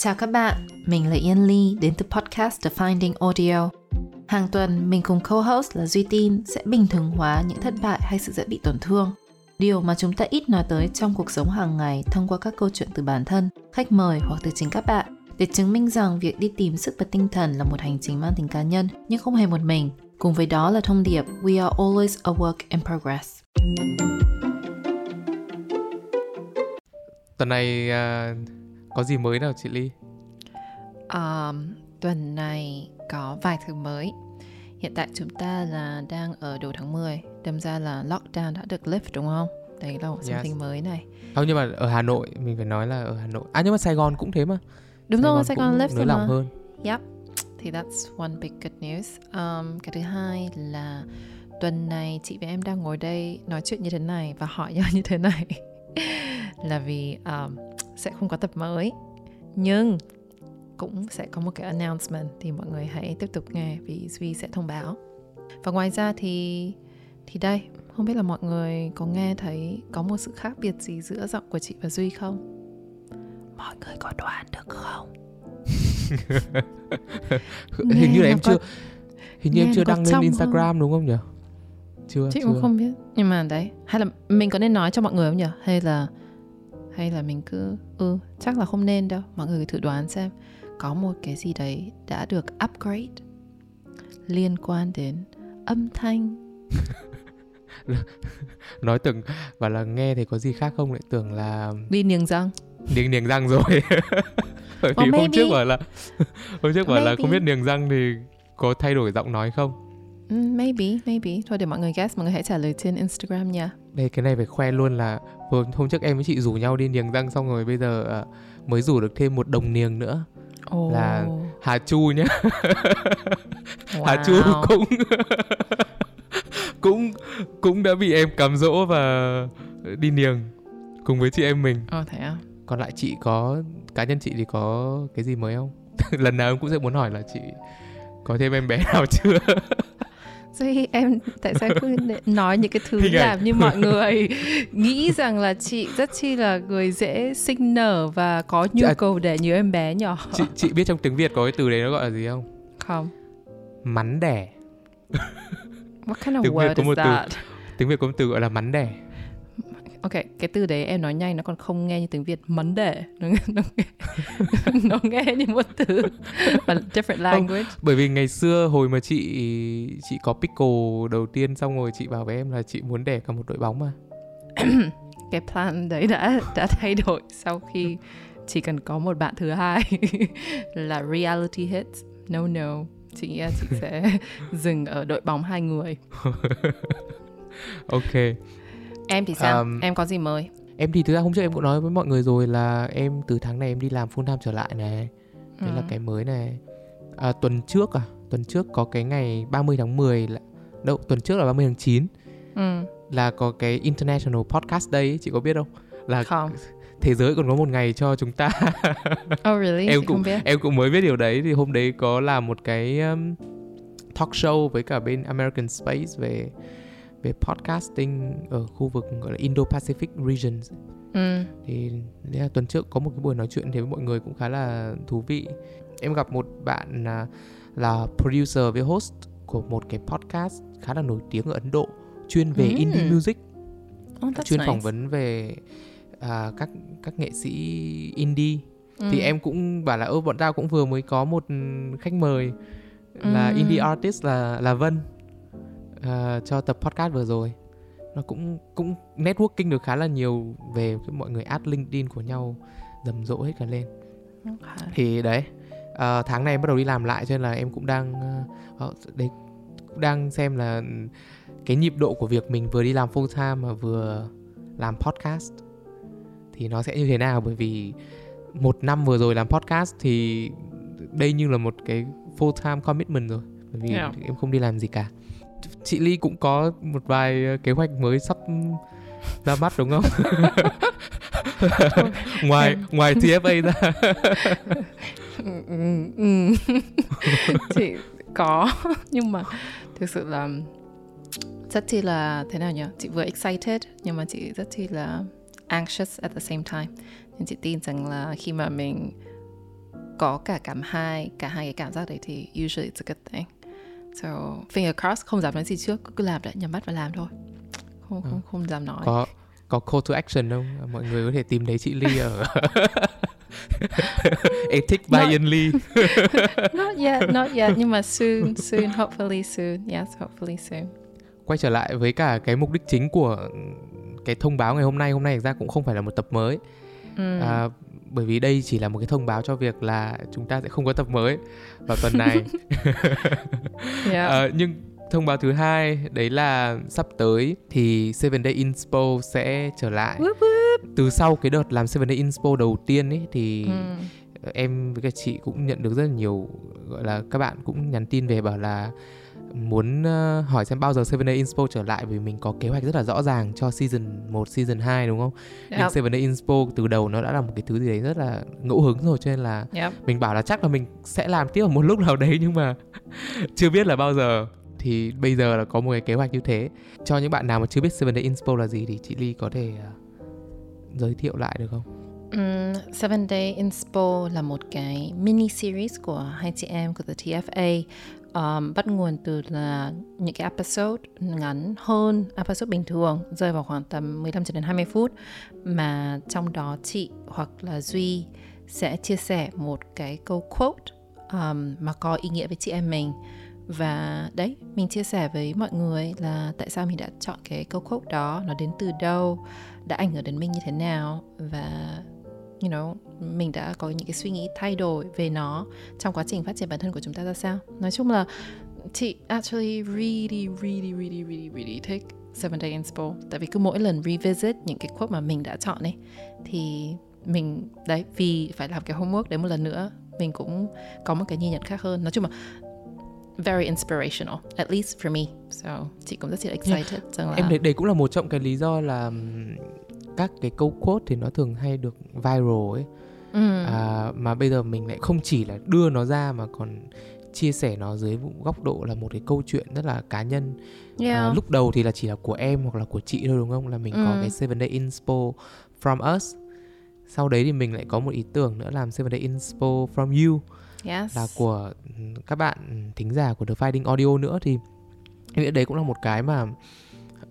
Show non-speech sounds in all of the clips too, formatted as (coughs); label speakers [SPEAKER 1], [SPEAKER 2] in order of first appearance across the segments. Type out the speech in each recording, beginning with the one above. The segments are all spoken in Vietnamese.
[SPEAKER 1] Chào các bạn, mình là Yên Ly đến từ podcast The Finding Audio. Hàng tuần, mình cùng co-host là Duy Tin sẽ bình thường hóa những thất bại hay sự dễ bị tổn thương. Điều mà chúng ta ít nói tới trong cuộc sống hàng ngày thông qua các câu chuyện từ bản thân, khách mời hoặc từ chính các bạn để chứng minh rằng việc đi tìm sức và tinh thần là một hành trình mang tính cá nhân nhưng không hề một mình. Cùng với đó là thông điệp We are always a work in progress.
[SPEAKER 2] Tuần này uh, có gì mới nào chị Ly?
[SPEAKER 1] Um, tuần này có vài thứ mới. Hiện tại chúng ta là đang ở đầu tháng 10, đâm ra là lockdown đã được lift đúng không? Đấy là một something yes. mới này.
[SPEAKER 2] Không nhưng mà ở Hà Nội mình phải nói là ở Hà Nội. À nhưng mà Sài Gòn cũng thế mà.
[SPEAKER 1] Đúng Sài rồi, Sài Gòn lift
[SPEAKER 2] mà. hơn.
[SPEAKER 1] Yep. Thì that's one big good news. Um, cái thứ hai là tuần này chị và em đang ngồi đây nói chuyện như thế này và hỏi nhau (laughs) như thế này là vì um, sẽ không có tập mới. Nhưng cũng sẽ có một cái announcement thì mọi người hãy tiếp tục nghe vì Duy sẽ thông báo. Và ngoài ra thì thì đây không biết là mọi người có nghe thấy có một sự khác biệt gì giữa giọng của chị và Duy không? Mọi người có đoán được không? (laughs)
[SPEAKER 2] Hình như là em chưa hình như em chưa đăng lên Instagram không? đúng không nhỉ? Chưa
[SPEAKER 1] chị
[SPEAKER 2] chưa.
[SPEAKER 1] cũng không biết. Nhưng mà đấy hay là mình có nên nói cho mọi người không nhỉ? Hay là hay là mình cứ ừ chắc là không nên đâu. Mọi người thử đoán xem có một cái gì đấy đã được upgrade liên quan đến âm thanh. (laughs)
[SPEAKER 2] Nói tưởng và là nghe thì có gì khác không? Lại tưởng là
[SPEAKER 1] đi niềng răng.
[SPEAKER 2] Niềng niềng răng rồi. (laughs) Bởi vì hôm trước bảo là hôm trước bảo là không biết niềng răng thì có thay đổi giọng nói không
[SPEAKER 1] Mm, maybe, maybe. Thôi để mọi người guess, mọi người hãy trả lời trên Instagram nha.
[SPEAKER 2] Đây cái này phải khoe luôn là hôm, hôm trước em với chị rủ nhau đi niềng răng xong rồi bây giờ uh, mới rủ được thêm một đồng niềng nữa. Oh. Là Hà Chu nhá. wow. (laughs) Hà Chu cũng cũng cũng đã bị em cám dỗ và đi niềng cùng với chị em mình.
[SPEAKER 1] Ồ oh, thế à?
[SPEAKER 2] Còn lại chị có cá nhân chị thì có cái gì mới không? (laughs) Lần nào em cũng sẽ muốn hỏi là chị có thêm em bé nào chưa? (laughs)
[SPEAKER 1] Duy em tại sao cứ nói những cái thứ làm như mọi người (laughs) nghĩ rằng là chị rất chi là người dễ sinh nở và có nhu cầu để nhiều em bé nhỏ.
[SPEAKER 2] Chị chị biết trong tiếng Việt có cái từ đấy nó gọi là gì không?
[SPEAKER 1] Không.
[SPEAKER 2] Mắn đẻ.
[SPEAKER 1] What kind of tiếng word Việt có một is that?
[SPEAKER 2] Từ, tiếng Việt có một từ gọi là mắn đẻ
[SPEAKER 1] ok cái từ đấy em nói nhanh nó còn không nghe như tiếng việt. Mấn đề. Nó, nó, nghe, (laughs) nó nghe như một từ a different language. không,
[SPEAKER 2] bởi vì ngày xưa hồi mà chị chị có pickle đầu tiên xong rồi chị bảo với em là chị muốn đẻ cả một đội bóng mà. (coughs)
[SPEAKER 1] Cái plan đấy đã đã thay đổi sau khi chỉ cần có một bạn thứ hai (laughs) là reality hits. No no. Chị nghĩ là chị (laughs) sẽ dừng ở đội bóng hai người.
[SPEAKER 2] Ok
[SPEAKER 1] Em thì sao? Um, em có gì mới?
[SPEAKER 2] Em thì thực ra hôm trước em cũng nói với mọi người rồi là em từ tháng này em đi làm full time trở lại này. Đấy ừ. là cái mới này. À, tuần trước à, tuần trước có cái ngày 30 tháng 10 là đâu, tuần trước là 30 tháng 9. Ừ. Là có cái International Podcast Day ấy, chị có biết không? Là
[SPEAKER 1] không
[SPEAKER 2] thế giới còn có một ngày cho chúng ta. (laughs)
[SPEAKER 1] oh really?
[SPEAKER 2] em cũng em cũng mới biết điều đấy thì hôm đấy có làm một cái um, talk show với cả bên American Space về về podcasting ở khu vực gọi là Indo-Pacific regions ừ. thì là tuần trước có một cái buổi nói chuyện thì với mọi người cũng khá là thú vị em gặp một bạn là, là producer với host của một cái podcast khá là nổi tiếng ở Ấn Độ chuyên về mm. indie music
[SPEAKER 1] oh,
[SPEAKER 2] chuyên
[SPEAKER 1] nice.
[SPEAKER 2] phỏng vấn về à, các các nghệ sĩ indie ừ. thì em cũng bảo là ơ bọn tao cũng vừa mới có một khách mời là ừ. indie artist là là Vân uh, cho tập podcast vừa rồi. Nó cũng cũng networking được khá là nhiều về cái mọi người add LinkedIn của nhau rầm rộ hết cả lên. Okay. thì đấy uh, tháng này em bắt đầu đi làm lại cho nên là em cũng đang uh, đấy đang xem là cái nhịp độ của việc mình vừa đi làm full time mà vừa làm podcast thì nó sẽ như thế nào? Bởi vì một năm vừa rồi làm podcast thì đây như là một cái full time commitment rồi. Bởi vì yeah. em không đi làm gì cả chị Ly cũng có một vài ờ, kế hoạch mới sắp ra mắt đúng không? (laughs) ngoài ngoài TFA ra. (laughs)
[SPEAKER 1] chị có (laughs) nhưng mà thực sự là rất chi là thế nào nhỉ? Chị vừa excited nhưng mà chị rất chi là anxious at the same time. Nên chị tin rằng là khi mà mình có cả cảm hai cả hai cái cảm giác đấy thì usually it's a good thing so finger crossed không dám nói gì trước cứ làm đã nhắm mắt và làm thôi. Không không không dám nói.
[SPEAKER 2] Có có call to action không? Mọi người có thể tìm thấy chị Ly ở (laughs) Ethic by
[SPEAKER 1] Not-
[SPEAKER 2] Yên Ly. (laughs)
[SPEAKER 1] Not yet not yet nhưng mà soon soon hopefully soon. Yes hopefully soon.
[SPEAKER 2] Quay trở lại với cả cái mục đích chính của cái thông báo ngày hôm nay. Hôm nay thực ra cũng không phải là một tập mới.
[SPEAKER 1] Ừ.
[SPEAKER 2] à, bởi vì đây chỉ là một cái thông báo cho việc là chúng ta sẽ không có tập mới vào tuần này
[SPEAKER 1] yeah. (laughs) (laughs)
[SPEAKER 2] Ờ, nhưng thông báo thứ hai đấy là sắp tới thì Seven Day Inspo sẽ trở lại
[SPEAKER 1] Whoop, whoop.
[SPEAKER 2] từ sau cái đợt làm Seven Day Inspo đầu tiên ấy thì
[SPEAKER 1] Ừ.
[SPEAKER 2] em với cả chị cũng nhận được rất là nhiều gọi là các bạn cũng nhắn tin về bảo là muốn ờ, hỏi xem bao giờ Seven Day Inspo trở lại vì mình có kế hoạch rất là rõ ràng cho season 1, season 2 đúng không? Nhưng
[SPEAKER 1] Yep.
[SPEAKER 2] Seven Day Inspo từ đầu nó đã là một cái thứ gì đấy rất là ngẫu hứng rồi cho nên là
[SPEAKER 1] Yep.
[SPEAKER 2] mình bảo là chắc là mình sẽ làm tiếp ở một (laughs) lúc nào đấy nhưng mà (laughs) chưa biết là bao giờ thì bây giờ là có một cái kế hoạch như thế cho những bạn nào mà chưa biết Seven Day Inspo là gì thì chị Ly có thể ờ, giới thiệu lại được không?
[SPEAKER 1] Um, Seven Day Inspo là một cái mini series của hai chị em của The TFA um, bắt nguồn từ là những cái episode ngắn hơn episode bình thường rơi vào khoảng tầm 15 cho đến 20 phút mà trong đó chị hoặc là Duy sẽ chia sẻ một cái câu quote um, mà có ý nghĩa với chị em mình. Và đấy mình chia sẻ với mọi người là tại sao mình đã chọn cái câu quote đó nó đến từ đâu đã ảnh hưởng đến mình như thế nào và you know mình đã có những cái suy nghĩ thay đổi về nó trong quá trình phát triển bản thân của chúng ta ra sao? Nói chung là chị actually really really really really really take Seven Day Inspo tại vì cứ mỗi lần revisit những cái quote mà mình đã chọn ấy thì mình đấy vì phải làm cái homework đấy một lần nữa mình cũng có một cái nhìn nhận khác hơn. Nói chung là very inspirational at least for me. So chị cũng rất là excited rằng là
[SPEAKER 2] Em thấy đấy cũng là một trong cái lý do là các cái câu quote thì nó thường hay được viral ấy
[SPEAKER 1] ừ.
[SPEAKER 2] à, mà bây giờ mình lại không chỉ là đưa nó ra mà còn chia sẻ nó dưới góc độ là một cái câu chuyện rất là cá nhân
[SPEAKER 1] yeah.
[SPEAKER 2] à, lúc đầu thì là chỉ là của em hoặc là của chị thôi đúng không là mình có
[SPEAKER 1] Ừ.
[SPEAKER 2] cái Seven Day Inspo from us sau đấy thì mình lại có một ý tưởng nữa làm Seven Day Inspo from you
[SPEAKER 1] yes.
[SPEAKER 2] là của ừ, các bạn thính giả của The Fighting Audio nữa thì em nghĩ đấy cũng là một cái mà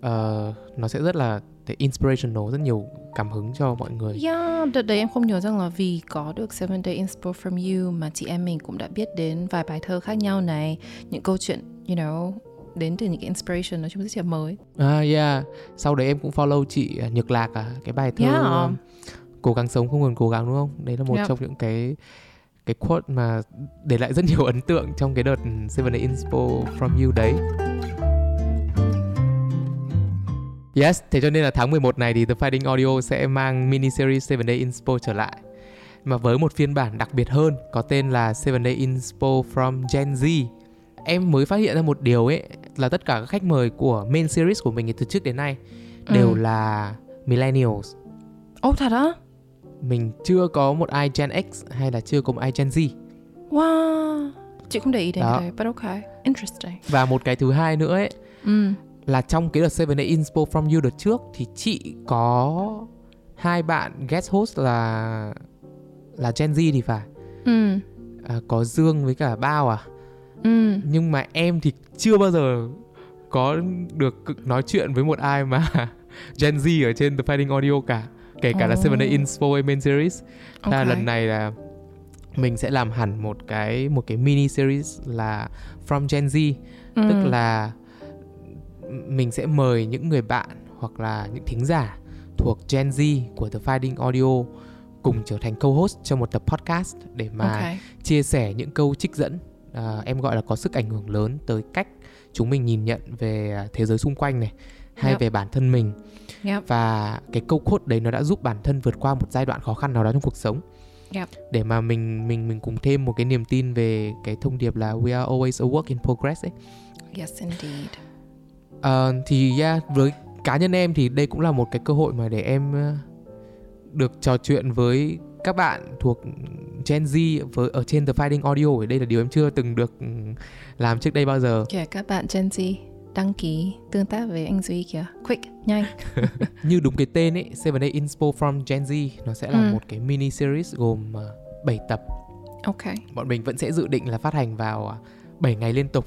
[SPEAKER 2] ờ, nó sẽ rất là thể inspirational rất nhiều cảm hứng cho mọi người
[SPEAKER 1] Yeah, đợt đấy em không nhớ rằng là vì có được Seven Day Inspo from You mà chị em mình cũng đã biết đến vài bài thơ khác nhau này, những câu chuyện, you know, đến từ những cái inspiration nói chung rất là mới.
[SPEAKER 2] À yeah, sau đấy em cũng follow chị à, Nhược Lạc à, cái bài thơ
[SPEAKER 1] Yeah.
[SPEAKER 2] um, cố gắng sống không ngừng cố gắng đúng không? Đấy là một
[SPEAKER 1] Yep.
[SPEAKER 2] trong những cái cái quote mà để lại rất nhiều ấn tượng trong cái đợt Seven Day Inspo from you đấy. Yes, thế cho nên là tháng 11 này thì The Fighting Audio sẽ mang mini series Seven Day Inspo trở lại. Mà với một phiên bản đặc biệt hơn có tên là Seven Day Inspo from Gen Z. Em mới phát hiện ra một điều ấy là tất cả các khách mời của main series của mình từ trước đến nay đều
[SPEAKER 1] Ừ.
[SPEAKER 2] là millennials.
[SPEAKER 1] Ồ thật á?
[SPEAKER 2] Mình chưa có một ai Gen X hay là chưa có một ai Gen Z.
[SPEAKER 1] Wow. Chị không để ý đến
[SPEAKER 2] Đó.
[SPEAKER 1] cái, but okay. Interesting.
[SPEAKER 2] Và một cái thứ hai nữa ấy
[SPEAKER 1] Ừ.
[SPEAKER 2] là trong cái đợt Seven Day Inspo from you đợt trước thì chị có hai bạn guest host là là Gen Z thì phải.
[SPEAKER 1] Ừ.
[SPEAKER 2] À, có Dương với cả Bao à.
[SPEAKER 1] Ừ.
[SPEAKER 2] Nhưng mà em thì chưa bao giờ có được nói chuyện với một ai mà (laughs) Gen Z ở trên The Fighting Audio cả. Kể cả là
[SPEAKER 1] Ồ.
[SPEAKER 2] Seven Day Inspo main series. Thế là
[SPEAKER 1] Okay.
[SPEAKER 2] lần này là mình sẽ làm hẳn một cái một cái mini series là From Gen Z
[SPEAKER 1] Ừ.
[SPEAKER 2] tức là mình sẽ mời những người bạn hoặc là những thính giả thuộc Gen Z của The Fighting Audio cùng trở thành co-host cho một tập podcast để mà
[SPEAKER 1] Okay.
[SPEAKER 2] chia sẻ những câu trích dẫn à, em gọi là có sức ảnh hưởng lớn tới cách chúng mình nhìn nhận về thế giới xung quanh này hay
[SPEAKER 1] Yep.
[SPEAKER 2] về bản thân mình
[SPEAKER 1] Yep.
[SPEAKER 2] và cái câu quote đấy nó đã giúp bản thân vượt qua một giai đoạn khó khăn nào đó trong cuộc sống
[SPEAKER 1] Yep.
[SPEAKER 2] để mà mình mình mình cùng thêm một cái niềm tin về cái thông điệp là we are always a work in progress ấy
[SPEAKER 1] Yes indeed.
[SPEAKER 2] Ờ, thì yeah, với cá nhân em thì đây cũng là một cái cơ hội mà để em ờ, được trò chuyện với các bạn thuộc Gen Z với ở trên The Fighting Audio. Đây là điều em chưa từng được ừ, làm trước đây bao giờ.
[SPEAKER 1] Kìa các bạn Gen Z đăng ký tương tác với anh Duy kìa. Quick, nhanh. (laughs) (laughs)
[SPEAKER 2] Như đúng cái tên ấy, Seven Day Inspo from Gen Z nó sẽ là
[SPEAKER 1] Ừ.
[SPEAKER 2] một cái mini series gồm uh, 7 tập
[SPEAKER 1] Ok.
[SPEAKER 2] Bọn mình vẫn sẽ dự định là phát hành vào 7 ngày liên tục.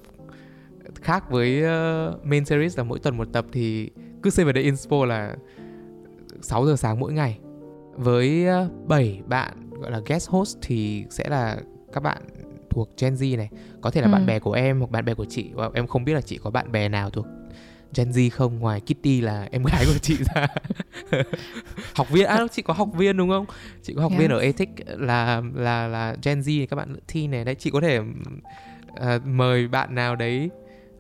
[SPEAKER 2] Khác với uh, main series là mỗi tuần một tập thì cứ Seven Day Inspo là 6 giờ sáng mỗi ngày. Với uh, 7 bạn gọi là guest host thì sẽ là các bạn thuộc Gen Z này, có thể là ừ. bạn bè của em hoặc bạn bè của chị và em không biết là chị có bạn bè nào thuộc Gen Z không ngoài Kitty là em gái của chị ra (laughs) học viên à chị có học viên đúng không chị có học yes. viên ở Ethics là là là Gen Z các bạn thi này đấy chị có thể uh, mời bạn nào đấy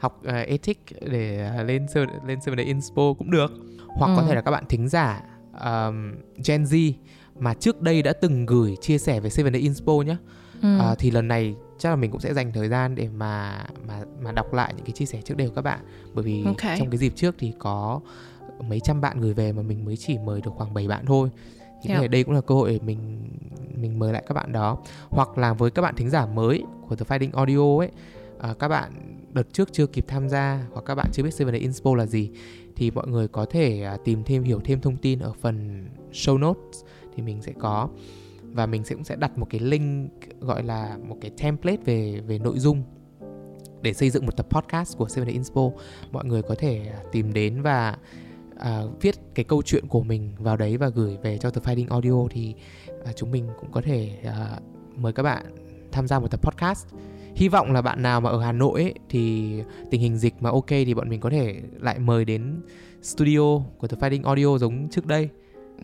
[SPEAKER 2] học uh, Ethics để uh, lên lên Seven Day Inspo cũng được hoặc ừ. có thể là các bạn thính giả um, Gen Z mà trước đây đã từng gửi chia sẻ về Seven Day Inspo nhé ừ. uh, thì lần này chắc là mình cũng sẽ dành thời gian để mà mà mà đọc lại những cái chia sẻ trước đây của các bạn bởi vì okay. trong cái dịp trước thì có mấy trăm bạn gửi về mà mình mới chỉ mời được khoảng 7 bạn thôi thì yeah. đây cũng là cơ hội để mình mình mời lại các bạn đó hoặc là với các bạn thính giả mới của The Fighting Audio ấy à, các bạn đợt trước chưa kịp tham gia hoặc các bạn chưa biết Seven Day Inspo là gì thì mọi người có thể à, tìm thêm hiểu thêm thông tin ở phần show notes thì mình sẽ có. Và mình sẽ cũng sẽ đặt một cái link gọi là một cái template về về nội dung để xây dựng một tập podcast của Seven Day Inspo. Mọi người có thể à, tìm đến và uh, viết cái câu chuyện của mình vào đấy và gửi về cho The Finding Audio thì uh, chúng mình cũng có thể uh, mời các bạn tham gia một tập podcast hy vọng là bạn nào mà ở Hà Nội ấy, thì tình hình dịch mà ok thì bọn mình có thể lại mời đến studio của The Fighting Audio giống trước đây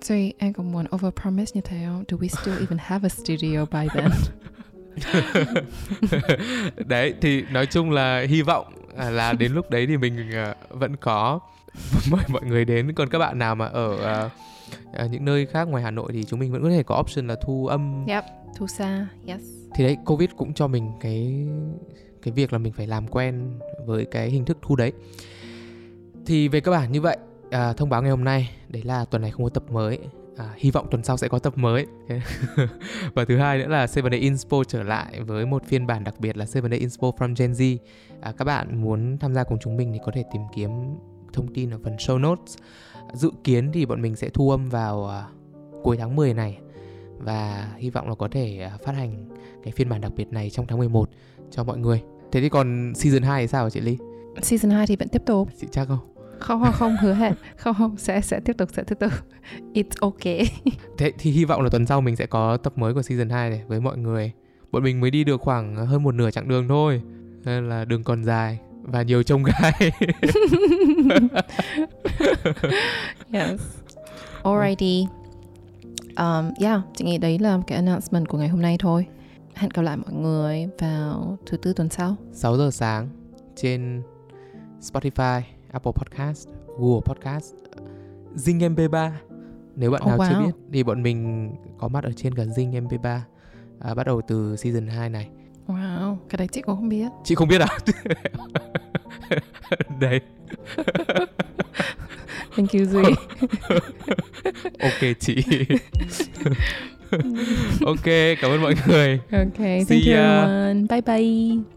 [SPEAKER 1] Sorry, anh có muốn overpromise như thế không? Do we still even have a studio by then? (laughs)
[SPEAKER 2] đấy thì nói chung là hy vọng à, là đến lúc đấy thì mình à, vẫn có mời mọi người đến còn các bạn nào mà ở uh, những nơi khác ngoài Hà Nội thì chúng mình vẫn có thể có option là thu âm.
[SPEAKER 1] Yep thu xa yes.
[SPEAKER 2] Thì đấy covid cũng cho mình cái cái việc là mình phải làm quen với cái hình thức thu đấy. Thì về cơ bản như vậy à, thông báo ngày hôm nay đấy là tuần này không có tập mới. À, hy vọng tuần sau sẽ có tập mới. (laughs) Và thứ hai nữa là Seven Day Inspo trở lại với một phiên bản đặc biệt là Seven Day Inspo from Gen Z. À, các bạn muốn tham gia cùng chúng mình thì có thể tìm kiếm thông tin ở phần show notes. Dự kiến thì bọn mình sẽ thu âm vào uh, cuối tháng 10 này và hy vọng là có thể uh, phát hành cái phiên bản đặc biệt này trong tháng 11 cho mọi người. Thế thì còn season 2 thì sao hả chị Ly?
[SPEAKER 1] Season 2 thì vẫn tiếp tục.
[SPEAKER 2] Chị chắc không?
[SPEAKER 1] không không không hứa hẹn. Không không sẽ sẽ tiếp tục sẽ tiếp tục. It's okay.
[SPEAKER 2] Thế thì hy vọng là tuần sau mình sẽ có tập mới của season 2 này với mọi người. Bọn mình mới đi được khoảng hơn một nửa chặng đường thôi nên là đường còn dài và nhiều trông gai (laughs)
[SPEAKER 1] yes alrighty um, yeah chị nghĩ đấy là cái announcement của ngày hôm nay thôi hẹn gặp lại mọi người vào thứ tư tuần sau
[SPEAKER 2] 6 giờ sáng trên Spotify Apple Podcast, Google Podcast, Zing MP3. Nếu bạn oh, nào wow. chưa biết thì bọn mình có mặt ở trên cả Zing MP3 à, bắt đầu từ season 2 này.
[SPEAKER 1] Cái đấy chị cũng không biết.
[SPEAKER 2] Chị không biết à? (laughs) đấy.
[SPEAKER 1] Thank you Duy. (laughs)
[SPEAKER 2] ok chị. (laughs) ok, cảm ơn mọi người.
[SPEAKER 1] Ok, thank See you ya. everyone. Bye bye.